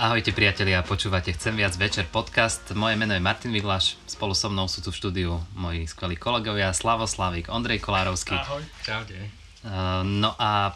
Ahojte priatelia, počúvate Chcem viac večer podcast. Moje meno je Martin Viglaš, spolu so mnou sú tu v štúdiu moji skvelí kolegovia Slavo Slavík, Ondrej Kolárovský. Ahoj. Čaute. Uh, no a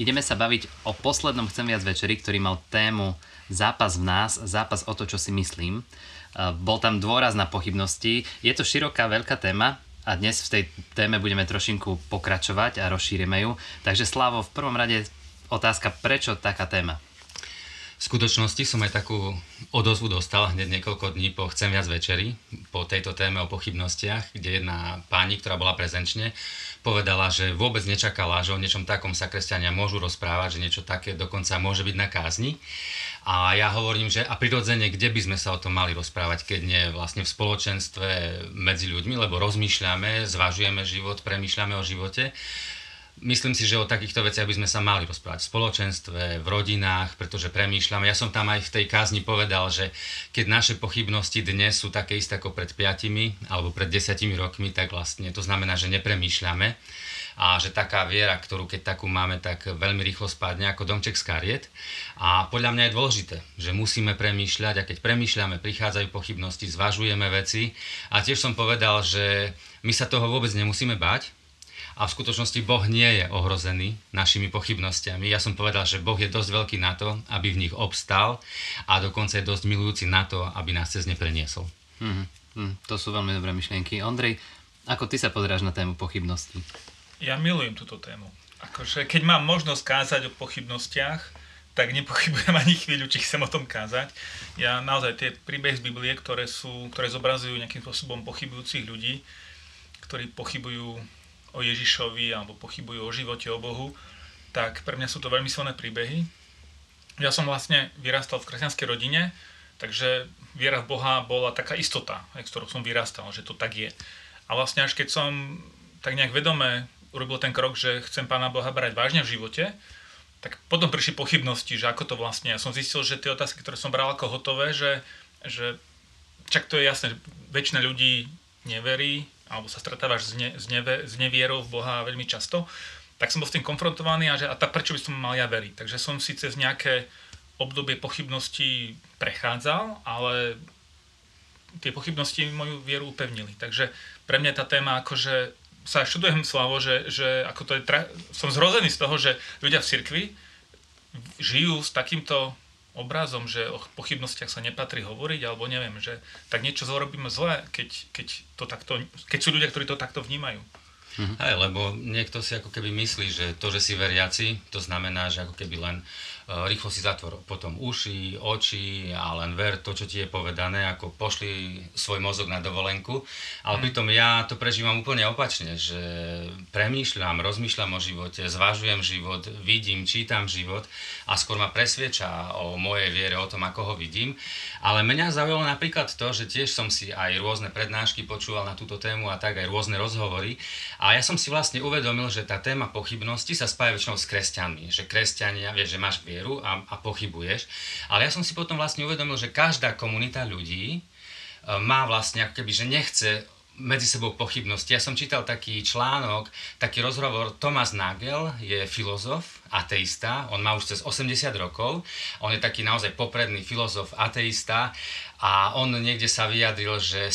ideme sa baviť o poslednom Chcem viac večeri, ktorý mal tému Zápas v nás, zápas o to, čo si myslím. Uh, bol tam dôraz na pochybnosti. Je to široká, veľká téma, a dnes v tej téme budeme trošinku pokračovať a rozšírime ju. Takže Slavo, v prvom rade otázka, prečo taká téma? V skutočnosti som aj takú odozvu dostal hneď niekoľko dní po Chcem viac večeri, po tejto téme o pochybnostiach, kde jedna pani, ktorá bola prezenčne, povedala, že vôbec nečakala, že o niečom takom sa kresťania môžu rozprávať, že niečo také dokonca môže byť na kázni. A ja hovorím, že a prirodzene, kde by sme sa o tom mali rozprávať, keď nie vlastne v spoločenstve medzi ľuďmi, lebo rozmýšľame, zvažujeme život, premýšľame o živote Myslím si, že o takýchto veciach by sme sa mali rozprávať v spoločenstve, v rodinách, pretože premýšľame. Ja som tam aj v tej kázni povedal, že keď naše pochybnosti dnes sú také isté ako pred 5 alebo pred 10 rokmi, tak vlastne to znamená, že nepremýšľame a že taká viera, ktorú keď takú máme, tak veľmi rýchlo spadne ako domček z kariet. A podľa mňa je dôležité, že musíme premýšľať a keď premýšľame, prichádzajú pochybnosti, zvažujeme veci. A tiež som povedal, že my sa toho vôbec nemusíme bať, a v skutočnosti Boh nie je ohrozený našimi pochybnostiami. Ja som povedal, že Boh je dosť veľký na to, aby v nich obstal a dokonca je dosť milujúci na to, aby nás cez ne preniesol. Hmm, hmm, to sú veľmi dobré myšlienky. Ondrej, ako ty sa pozeráš na tému pochybností? Ja milujem túto tému. Akože, keď mám možnosť kázať o pochybnostiach, tak nepochybujem ani chvíľu, či chcem o tom kázať. Ja naozaj tie príbehy z Biblie, ktoré, sú, ktoré zobrazujú nejakým spôsobom pochybujúcich ľudí, ktorí pochybujú o Ježišovi alebo pochybujú o živote, o Bohu, tak pre mňa sú to veľmi silné príbehy. Ja som vlastne vyrastal v kresťanskej rodine, takže viera v Boha bola taká istota, s ktorou som vyrastal, že to tak je. A vlastne až keď som tak nejak vedome urobil ten krok, že chcem Pána Boha brať vážne v živote, tak potom prišli pochybnosti, že ako to vlastne. Ja som zistil, že tie otázky, ktoré som bral ako hotové, že, že čak to je jasné, väčšina ľudí neverí, alebo sa stretávaš s, ne, s, neve, s nevierou v Boha veľmi často, tak som bol s tým konfrontovaný a, že, a tak prečo by som mal ja veriť. Takže som si cez nejaké obdobie pochybností prechádzal, ale tie pochybnosti moju vieru upevnili. Takže pre mňa tá téma akože sa študujem slavo, že, že ako to je, tra... som zrozený z toho, že ľudia v cirkvi žijú s takýmto obrazom, že o pochybnostiach sa nepatrí hovoriť, alebo neviem, že tak niečo zorobíme zle, keď, keď, to takto, keď sú ľudia, ktorí to takto vnímajú. Mhm. Hej, lebo niekto si ako keby myslí, že to, že si veriaci, to znamená, že ako keby len rýchlo si zatvor potom uši, oči a len ver to, čo ti je povedané, ako pošli svoj mozog na dovolenku. Ale mm. pritom ja to prežívam úplne opačne, že premýšľam, rozmýšľam o živote, zvažujem život, vidím, čítam život a skôr ma presvieča o mojej viere, o tom, ako ho vidím. Ale mňa zaujalo napríklad to, že tiež som si aj rôzne prednášky počúval na túto tému a tak aj rôzne rozhovory. A ja som si vlastne uvedomil, že tá téma pochybnosti sa spája väčšinou s kresťanmi. Že kresťania, vieš, že máš vier vieru a, a pochybuješ. Ale ja som si potom vlastne uvedomil, že každá komunita ľudí e, má vlastne ako keby, že nechce medzi sebou pochybnosti. Ja som čítal taký článok, taký rozhovor, Thomas Nagel je filozof, ateista, on má už cez 80 rokov, on je taký naozaj popredný filozof, ateista. A on niekde sa vyjadril, že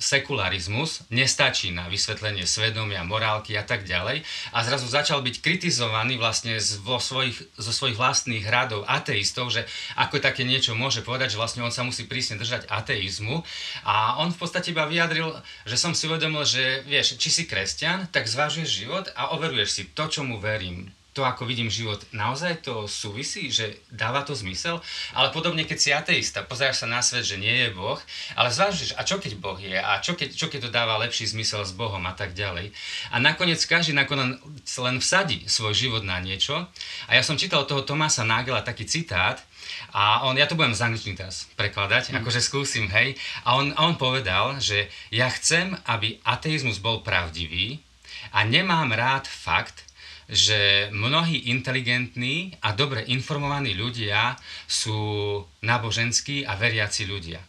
sekularizmus nestačí na vysvetlenie svedomia, morálky a tak ďalej. A zrazu začal byť kritizovaný vlastne vo svojich, zo svojich vlastných radov ateistov, že ako také niečo môže povedať, že vlastne on sa musí prísne držať ateizmu. A on v podstate iba vyjadril, že som si uvedomil, že vieš, či si kresťan, tak zvážuješ život a overuješ si to, čomu verím to, ako vidím život, naozaj to súvisí, že dáva to zmysel? Ale podobne, keď si ateista, pozeráš sa na svet, že nie je Boh, ale zvážiš, a čo keď Boh je? A čo keď, čo keď to dáva lepší zmysel s Bohom a tak ďalej? A nakoniec každý nakoniec len vsadí svoj život na niečo. A ja som čítal od toho Tomasa Nagela taký citát, a on, ja to budem z angličtiny teraz prekladať, mm. akože skúsim, hej. A on, a on povedal, že ja chcem, aby ateizmus bol pravdivý a nemám rád fakt, že mnohí inteligentní a dobre informovaní ľudia sú náboženskí a veriaci ľudia.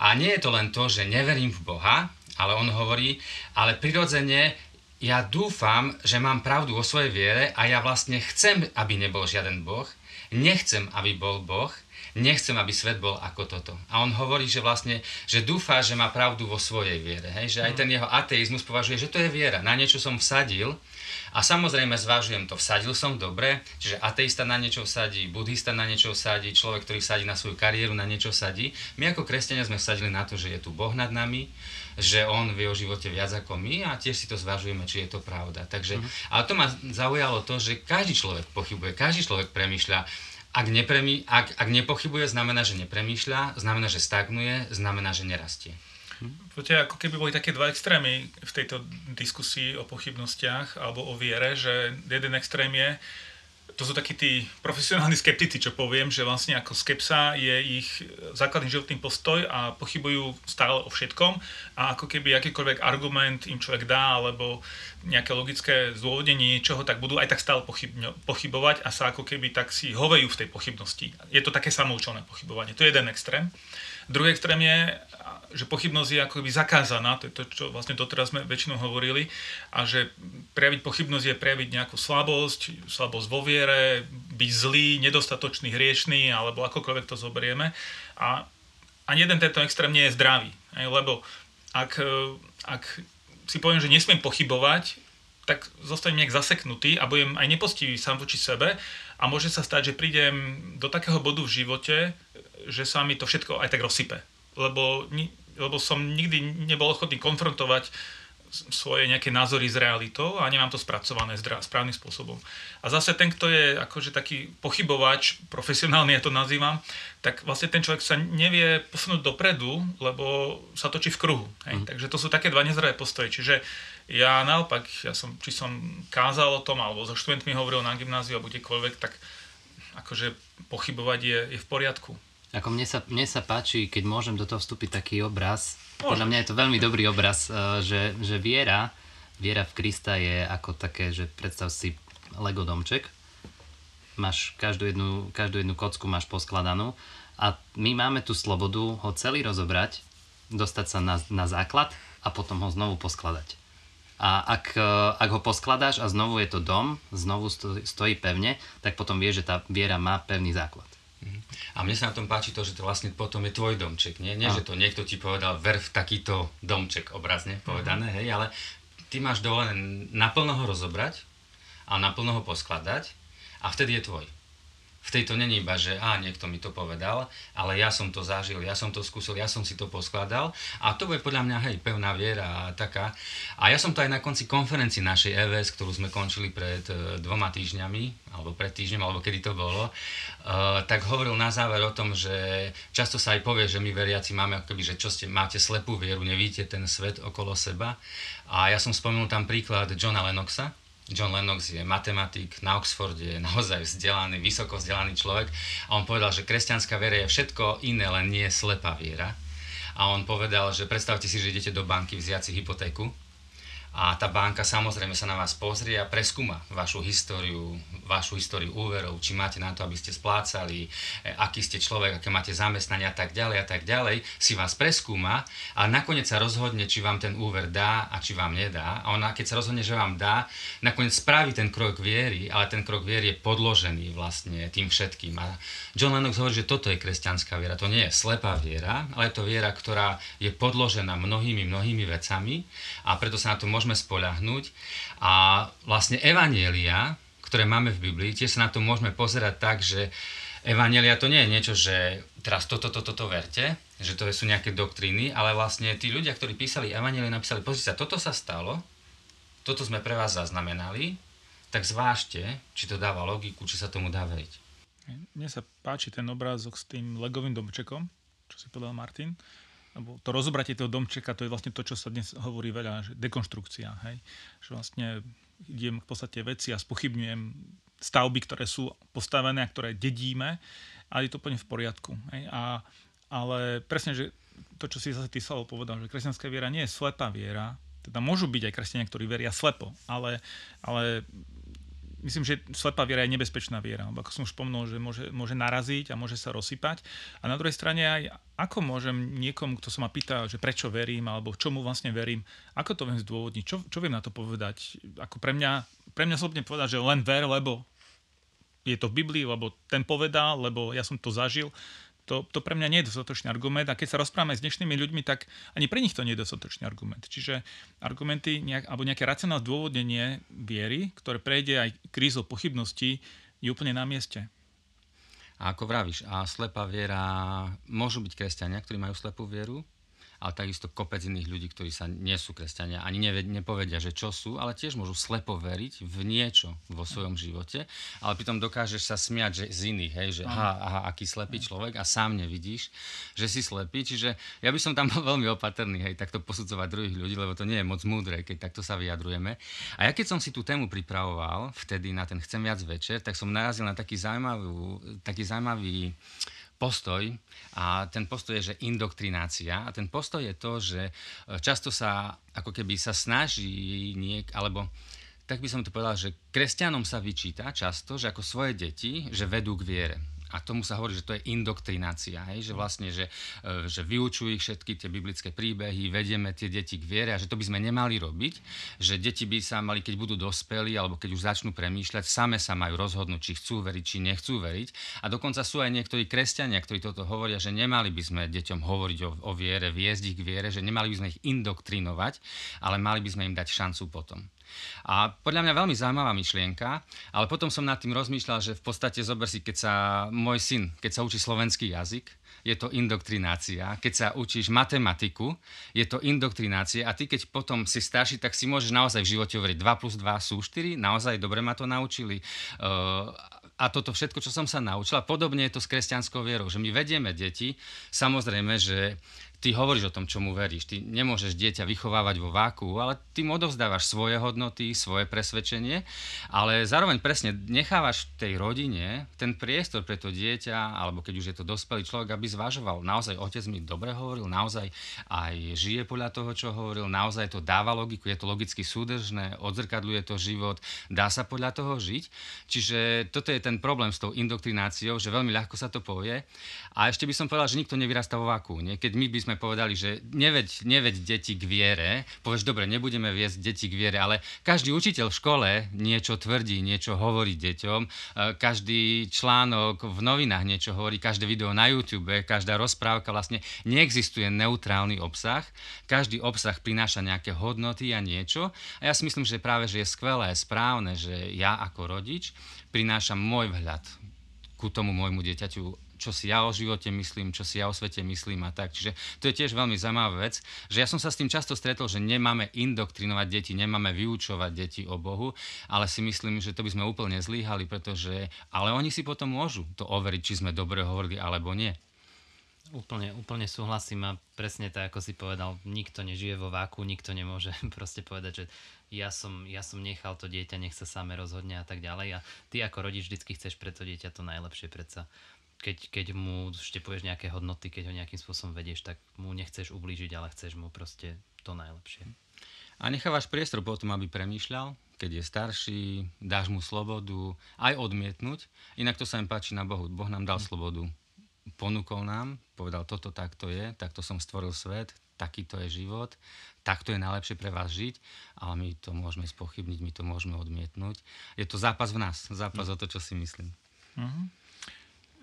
A nie je to len to, že neverím v Boha, ale on hovorí, ale prirodzene ja dúfam, že mám pravdu o svojej viere a ja vlastne chcem, aby nebol žiaden Boh, nechcem, aby bol Boh, nechcem, aby svet bol ako toto. A on hovorí, že vlastne, že dúfa, že má pravdu vo svojej viere. Hej? Že aj ten jeho ateizmus považuje, že to je viera. Na niečo som vsadil a samozrejme zvážujem to, vsadil som dobre, čiže ateista na niečo vsadí, buddhista na niečo vsadí, človek, ktorý vsadí na svoju kariéru, na niečo vsadí. My ako kresťania sme vsadili na to, že je tu Boh nad nami, že on vie o živote viac ako my a tiež si to zvažujeme, či je to pravda. Takže, uh-huh. ale to ma zaujalo to, že každý človek pochybuje, každý človek premýšľa, ak, nepremý, ak, ak nepochybuje, znamená, že nepremýšľa, znamená, že stagnuje, znamená, že nerastie. Poďte, ako keby boli také dva extrémy v tejto diskusii o pochybnostiach alebo o viere, že jeden extrém je, to sú takí tí profesionálni skeptici, čo poviem, že vlastne ako skepsa je ich základný životný postoj a pochybujú stále o všetkom a ako keby akýkoľvek argument im človek dá alebo nejaké logické zdôvodnenie niečoho, tak budú aj tak stále pochybovať a sa ako keby tak si hovejú v tej pochybnosti. Je to také samoučelné pochybovanie. To je jeden extrém. Druhý extrém je, že pochybnosť je akoby zakázaná, to je to, čo vlastne doteraz sme väčšinou hovorili, a že prejaviť pochybnosť je prejaviť nejakú slabosť, slabosť vo viere, byť zlý, nedostatočný, hriešný, alebo akokoľvek to zoberieme. A ani jeden tento extrém nie je zdravý, lebo ak, ak si poviem, že nesmiem pochybovať, tak zostanem nejak zaseknutý a budem aj nepoctivý sám voči sebe a môže sa stať, že prídem do takého bodu v živote, že sa mi to všetko aj tak rozsype. Lebo, lebo som nikdy nebol ochotný konfrontovať svoje nejaké názory s realitou a nemám to spracované správnym spôsobom. A zase ten, kto je akože taký pochybovač, profesionálny ja to nazývam, tak vlastne ten človek sa nevie posunúť dopredu, lebo sa točí v kruhu. Hej. Mm. Takže to sú také dva nezdravé postoje. Čiže ja naopak, ja som, či som kázal o tom, alebo so študentmi hovoril na gymnáziu, alebo kdekoľvek, tak akože pochybovať je, je v poriadku. Ako mne sa, mne sa páči, keď môžem do toho vstúpiť taký obraz, podľa mňa je to veľmi dobrý obraz, eh, že, že viera, viera v Krista je ako také, že predstav si Lego domček, máš každú jednu, každú jednu kocku máš poskladanú a my máme tú slobodu ho celý rozobrať, dostať sa na, na základ a potom ho znovu poskladať. A ak, eh, ak ho poskladáš a znovu je to dom, znovu stojí pevne, tak potom vieš, že tá viera má pevný základ. A mne sa na tom páči to, že to vlastne potom je tvoj domček. Nie, nie že to niekto ti povedal, ver v takýto domček, obrazne povedané, mm-hmm. hej, ale ty máš dovolené naplno ho rozobrať a naplno ho poskladať a vtedy je tvoj v tejto není iba, že a niekto mi to povedal, ale ja som to zažil, ja som to skúsil, ja som si to poskladal a to bude podľa mňa, hej, pevná viera a taká. A ja som to aj na konci konferencii našej EVS, ktorú sme končili pred e, dvoma týždňami, alebo pred týždňom, alebo kedy to bolo, uh, tak hovoril na záver o tom, že často sa aj povie, že my veriaci máme akoby, že čo ste, máte slepú vieru, nevíte ten svet okolo seba. A ja som spomenul tam príklad Johna Lennoxa, John Lennox je matematik na Oxforde, je naozaj vzdelaný, vysoko vzdelaný človek a on povedal, že kresťanská viera je všetko iné, len nie slepá viera. A on povedal, že predstavte si, že idete do banky vziať si hypotéku a tá banka samozrejme sa na vás pozrie a preskúma vašu históriu, vašu históriu úverov, či máte na to, aby ste splácali, e, aký ste človek, aké máte zamestnania a tak ďalej a tak ďalej, si vás preskúma a nakoniec sa rozhodne, či vám ten úver dá a či vám nedá. A ona, keď sa rozhodne, že vám dá, nakoniec spraví ten krok viery, ale ten krok viery je podložený vlastne tým všetkým. A John Lennox hovorí, že toto je kresťanská viera. To nie je slepá viera, ale je to viera, ktorá je podložená mnohými, mnohými vecami a preto sa na to môžeme môžeme spoľahnúť. A vlastne evanielia, ktoré máme v Biblii, tie sa na to môžeme pozerať tak, že evanielia to nie je niečo, že teraz toto, toto, toto verte, že to sú nejaké doktríny, ale vlastne tí ľudia, ktorí písali evanielie, napísali, pozrite sa, toto sa stalo, toto sme pre vás zaznamenali, tak zvážte, či to dáva logiku, či sa tomu dá veriť. Mne sa páči ten obrázok s tým legovým domčekom, čo si povedal Martin, lebo to rozobratie toho domčeka, to je vlastne to, čo sa dnes hovorí veľa, že dekonštrukcia, hej? Že vlastne idem v podstate veci a spochybňujem stavby, ktoré sú postavené a ktoré dedíme, ale je to úplne v poriadku. Hej? A, ale presne, že to, čo si zase ty Salo povedal, že kresťanská viera nie je slepá viera, teda môžu byť aj kresťania, ktorí veria slepo, ale, ale myslím, že slepá viera je nebezpečná viera, lebo ako som už spomenul, že môže, môže naraziť a môže sa rozsypať. A na druhej strane aj ako môžem niekomu, kto sa ma pýta, že prečo verím, alebo čomu vlastne verím, ako to viem zdôvodniť, čo, čo viem na to povedať. Ako pre mňa, pre mňa slobodne povedať, že len ver, lebo je to v Biblii, lebo ten povedal, lebo ja som to zažil. To, to pre mňa nie je dostatočný argument a keď sa rozprávame s dnešnými ľuďmi, tak ani pre nich to nie je dostatočný argument. Čiže argumenty nejak, alebo nejaké racionálne dôvodnenie viery, ktoré prejde aj krízou pochybností, je úplne na mieste. A ako vravíš, a slepá viera, môžu byť kresťania, ktorí majú slepú vieru, ale takisto kopec iných ľudí, ktorí sa nie sú kresťania, ani neved, nepovedia, že čo sú, ale tiež môžu slepo veriť v niečo vo svojom živote, ale pritom dokážeš sa smiať že z iných, hej, že aha, aha, aký slepý človek a sám nevidíš, že si slepý, čiže ja by som tam bol veľmi opatrný, hej, takto posudzovať druhých ľudí, lebo to nie je moc múdre, keď takto sa vyjadrujeme. A ja keď som si tú tému pripravoval, vtedy na ten Chcem viac večer, tak som narazil na taký zaujímavý, taký zaujímavý postoj a ten postoj je, že indoktrinácia. A ten postoj je to, že e, často sa ako keby sa snaží niek, alebo tak by som to povedal, že kresťanom sa vyčíta často, že ako svoje deti, že vedú k viere a tomu sa hovorí, že to je indoktrinácia, hej? že vlastne, že, e, že vyučujú ich všetky tie biblické príbehy, vedieme tie deti k viere a že to by sme nemali robiť, že deti by sa mali, keď budú dospelí alebo keď už začnú premýšľať, same sa majú rozhodnúť, či chcú veriť, či nechcú veriť. A dokonca sú aj niektorí kresťania, ktorí toto hovoria, že nemali by sme deťom hovoriť o, o viere, viesť ich k viere, že nemali by sme ich indoktrinovať, ale mali by sme im dať šancu potom. A podľa mňa veľmi zaujímavá myšlienka, ale potom som nad tým rozmýšľal, že v podstate zober si, keď sa môj syn, keď sa učí slovenský jazyk, je to indoktrinácia. Keď sa učíš matematiku, je to indoktrinácia a ty keď potom si starší, tak si môžeš naozaj v živote hovoriť 2 plus 2 sú 4, naozaj dobre ma to naučili. Uh, a toto všetko, čo som sa naučila, podobne je to s kresťanskou vierou, že my vedieme deti, samozrejme, že ty hovoríš o tom, čomu veríš. Ty nemôžeš dieťa vychovávať vo váku, ale ty mu odovzdávaš svoje hodnoty, svoje presvedčenie, ale zároveň presne nechávaš v tej rodine ten priestor pre to dieťa, alebo keď už je to dospelý človek, aby zvažoval. Naozaj otec mi dobre hovoril, naozaj aj žije podľa toho, čo hovoril, naozaj to dáva logiku, je to logicky súdržné, odzrkadľuje to život, dá sa podľa toho žiť. Čiže toto je ten problém s tou indoktrináciou, že veľmi ľahko sa to povie. A ešte by som povedal, že nikto nevyrastá vo váku. Nie? Keď my by sme povedali, že neveď, neveď deti k viere, povieš, dobre, nebudeme viesť deti k viere, ale každý učiteľ v škole niečo tvrdí, niečo hovorí deťom, e, každý článok v novinách niečo hovorí, každé video na YouTube, každá rozprávka vlastne neexistuje neutrálny obsah, každý obsah prináša nejaké hodnoty a niečo. A ja si myslím, že práve, že je skvelé, správne, že ja ako rodič prinášam môj vhľad ku tomu môjmu dieťaťu čo si ja o živote myslím, čo si ja o svete myslím a tak. Čiže to je tiež veľmi zaujímavá vec, že ja som sa s tým často stretol, že nemáme indoktrinovať deti, nemáme vyučovať deti o Bohu, ale si myslím, že to by sme úplne zlíhali, pretože, ale oni si potom môžu to overiť, či sme dobre hovorili alebo nie. Úplne, úplne súhlasím a presne tak, ako si povedal, nikto nežije vo váku, nikto nemôže proste povedať, že ja som, ja som nechal to dieťa, nech sa same rozhodne a tak ďalej a ty ako rodič vždy chceš pre to dieťa to najlepšie predsa keď, keď mu štepuješ nejaké hodnoty, keď ho nejakým spôsobom vedieš, tak mu nechceš ublížiť, ale chceš mu proste to najlepšie. A nechávaš priestor potom, aby premýšľal, keď je starší, dáš mu slobodu, aj odmietnúť. Inak to sa im páči na Bohu. Boh nám dal hm. slobodu. Ponúkol nám, povedal, toto takto je, takto som stvoril svet, takýto je život, takto je najlepšie pre vás žiť, ale my to môžeme spochybniť, my to môžeme odmietnúť. Je to zápas v nás, zápas mm. o to, čo si myslím. Mm-hmm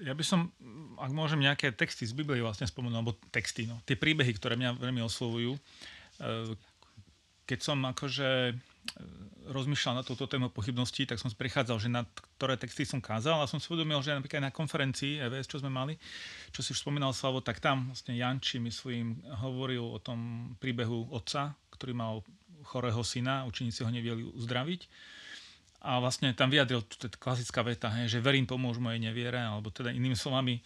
ja by som, ak môžem, nejaké texty z Biblie vlastne spomenúť, alebo texty, no, tie príbehy, ktoré mňa veľmi oslovujú. E, keď som akože e, rozmýšľal na túto tému pochybností, tak som prichádzal, že na ktoré texty som kázal a som si uvedomil, že napríklad na konferencii EVS, čo sme mali, čo si už spomínal Slavo, tak tam vlastne Janči mi svojím hovoril o tom príbehu otca, ktorý mal chorého syna, učeníci ho nevieli uzdraviť a vlastne tam vyjadril tá klasická veta, hej, že verím pomôž mojej neviere, alebo teda inými slovami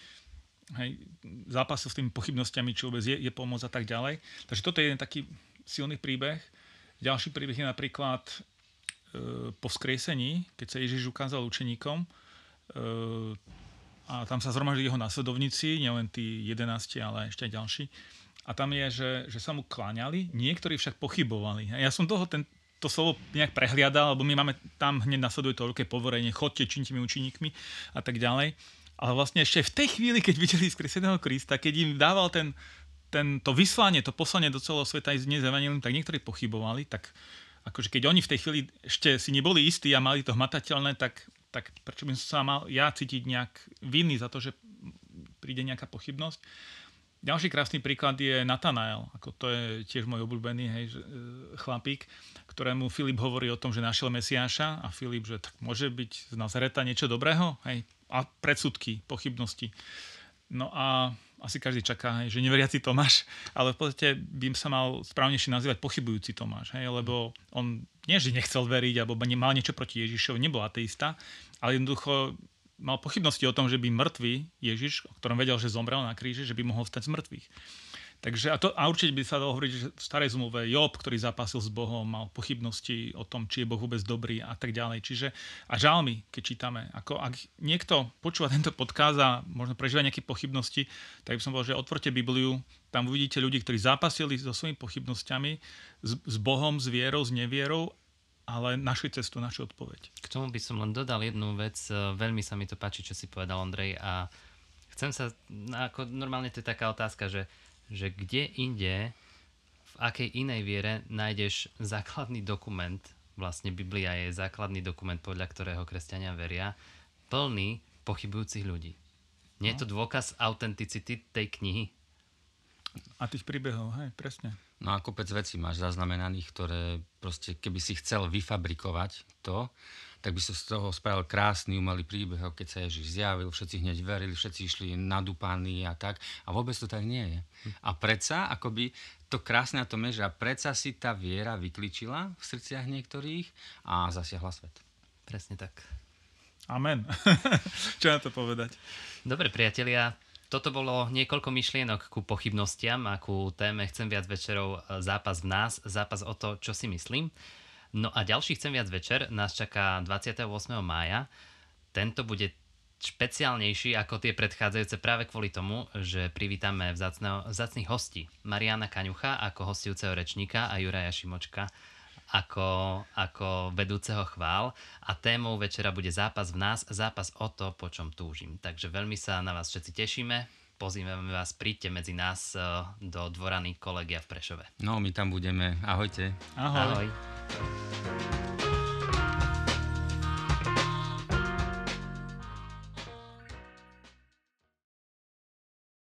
hej, zápasil s tými pochybnosťami, či vôbec je, je pomoc a tak ďalej. Takže toto je jeden taký silný príbeh. Ďalší príbeh je napríklad e, po skriesení, keď sa Ježiš ukázal učeníkom e, a tam sa zhromaždili jeho následovníci, nielen tí 11, ale ešte aj ďalší. A tam je, že, že sa mu kláňali, niektorí však pochybovali. Ja som toho ten, to slovo nejak prehliadal, lebo my máme tam hneď nasleduje to veľké povorenie, chodte, činite mi učeníkmi a tak ďalej. Ale vlastne ešte v tej chvíli, keď videli skreseného Krista, keď im dával ten, ten, to vyslanie, to poslanie do celého sveta aj z tak niektorí pochybovali, tak akože keď oni v tej chvíli ešte si neboli istí a mali to hmatateľné, tak, tak prečo by som sa mal ja cítiť nejak vinný za to, že príde nejaká pochybnosť. Ďalší krásny príklad je Natanael, ako to je tiež môj obľúbený hej, e, chlapík, ktorému Filip hovorí o tom, že našiel Mesiáša a Filip, že tak môže byť z Nazareta niečo dobrého? Hej, a predsudky, pochybnosti. No a asi každý čaká, hej, že neveriaci Tomáš, ale v podstate by sa mal správnejšie nazývať pochybujúci Tomáš, hej, lebo on nie, že nechcel veriť, alebo mal niečo proti Ježišovi, nebol ateista, ale jednoducho mal pochybnosti o tom, že by mŕtvý Ježiš, o ktorom vedel, že zomrel na kríži, že by mohol stať z mŕtvych. Takže a, to, a určite by sa dalo hovoriť, že v starej zmluve Job, ktorý zápasil s Bohom, mal pochybnosti o tom, či je Boh vôbec dobrý a tak ďalej. Čiže a žalmy, keď čítame, ako ak niekto počúva tento podkaz a možno prežíva nejaké pochybnosti, tak by som povedal, že otvorte Bibliu, tam uvidíte ľudí, ktorí zápasili so svojimi pochybnosťami, s, s Bohom, s vierou, s nevierou ale našli cestu, našu odpoveď. K tomu by som len dodal jednu vec. Veľmi sa mi to páči, čo si povedal Ondrej a chcem sa, ako normálne to je taká otázka, že, že kde inde, v akej inej viere nájdeš základný dokument, vlastne Biblia je základný dokument, podľa ktorého kresťania veria, plný pochybujúcich ľudí. Nie je to no. dôkaz autenticity tej knihy? A tých príbehov, hej, presne. No a kopec vecí máš zaznamenaných, ktoré proste, keby si chcel vyfabrikovať to, tak by sa z toho spravil krásny umelý príbeh, keď sa Ježiš zjavil, všetci hneď verili, všetci išli nadúpaní a tak. A vôbec to tak nie je. A predsa, akoby to krásne na tom je, že a predsa si tá viera vykličila v srdciach niektorých a zasiahla svet. Presne tak. Amen. Čo na to povedať? Dobre, priatelia, toto bolo niekoľko myšlienok ku pochybnostiam a ku téme Chcem viac večerov e, zápas v nás, zápas o to, čo si myslím. No a ďalší Chcem viac večer nás čaká 28. mája. Tento bude špeciálnejší ako tie predchádzajúce práve kvôli tomu, že privítame vzácných hostí. Mariana Kaňucha ako hostujúceho rečníka a Juraja Šimočka ako, ako vedúceho chvál a témou večera bude zápas v nás, zápas o to, po čom túžim. Takže veľmi sa na vás všetci tešíme. Pozývame vás, príďte medzi nás eh, do dvorany kolegia v Prešove. No, my tam budeme. Ahojte. Ahoj. Ahoj.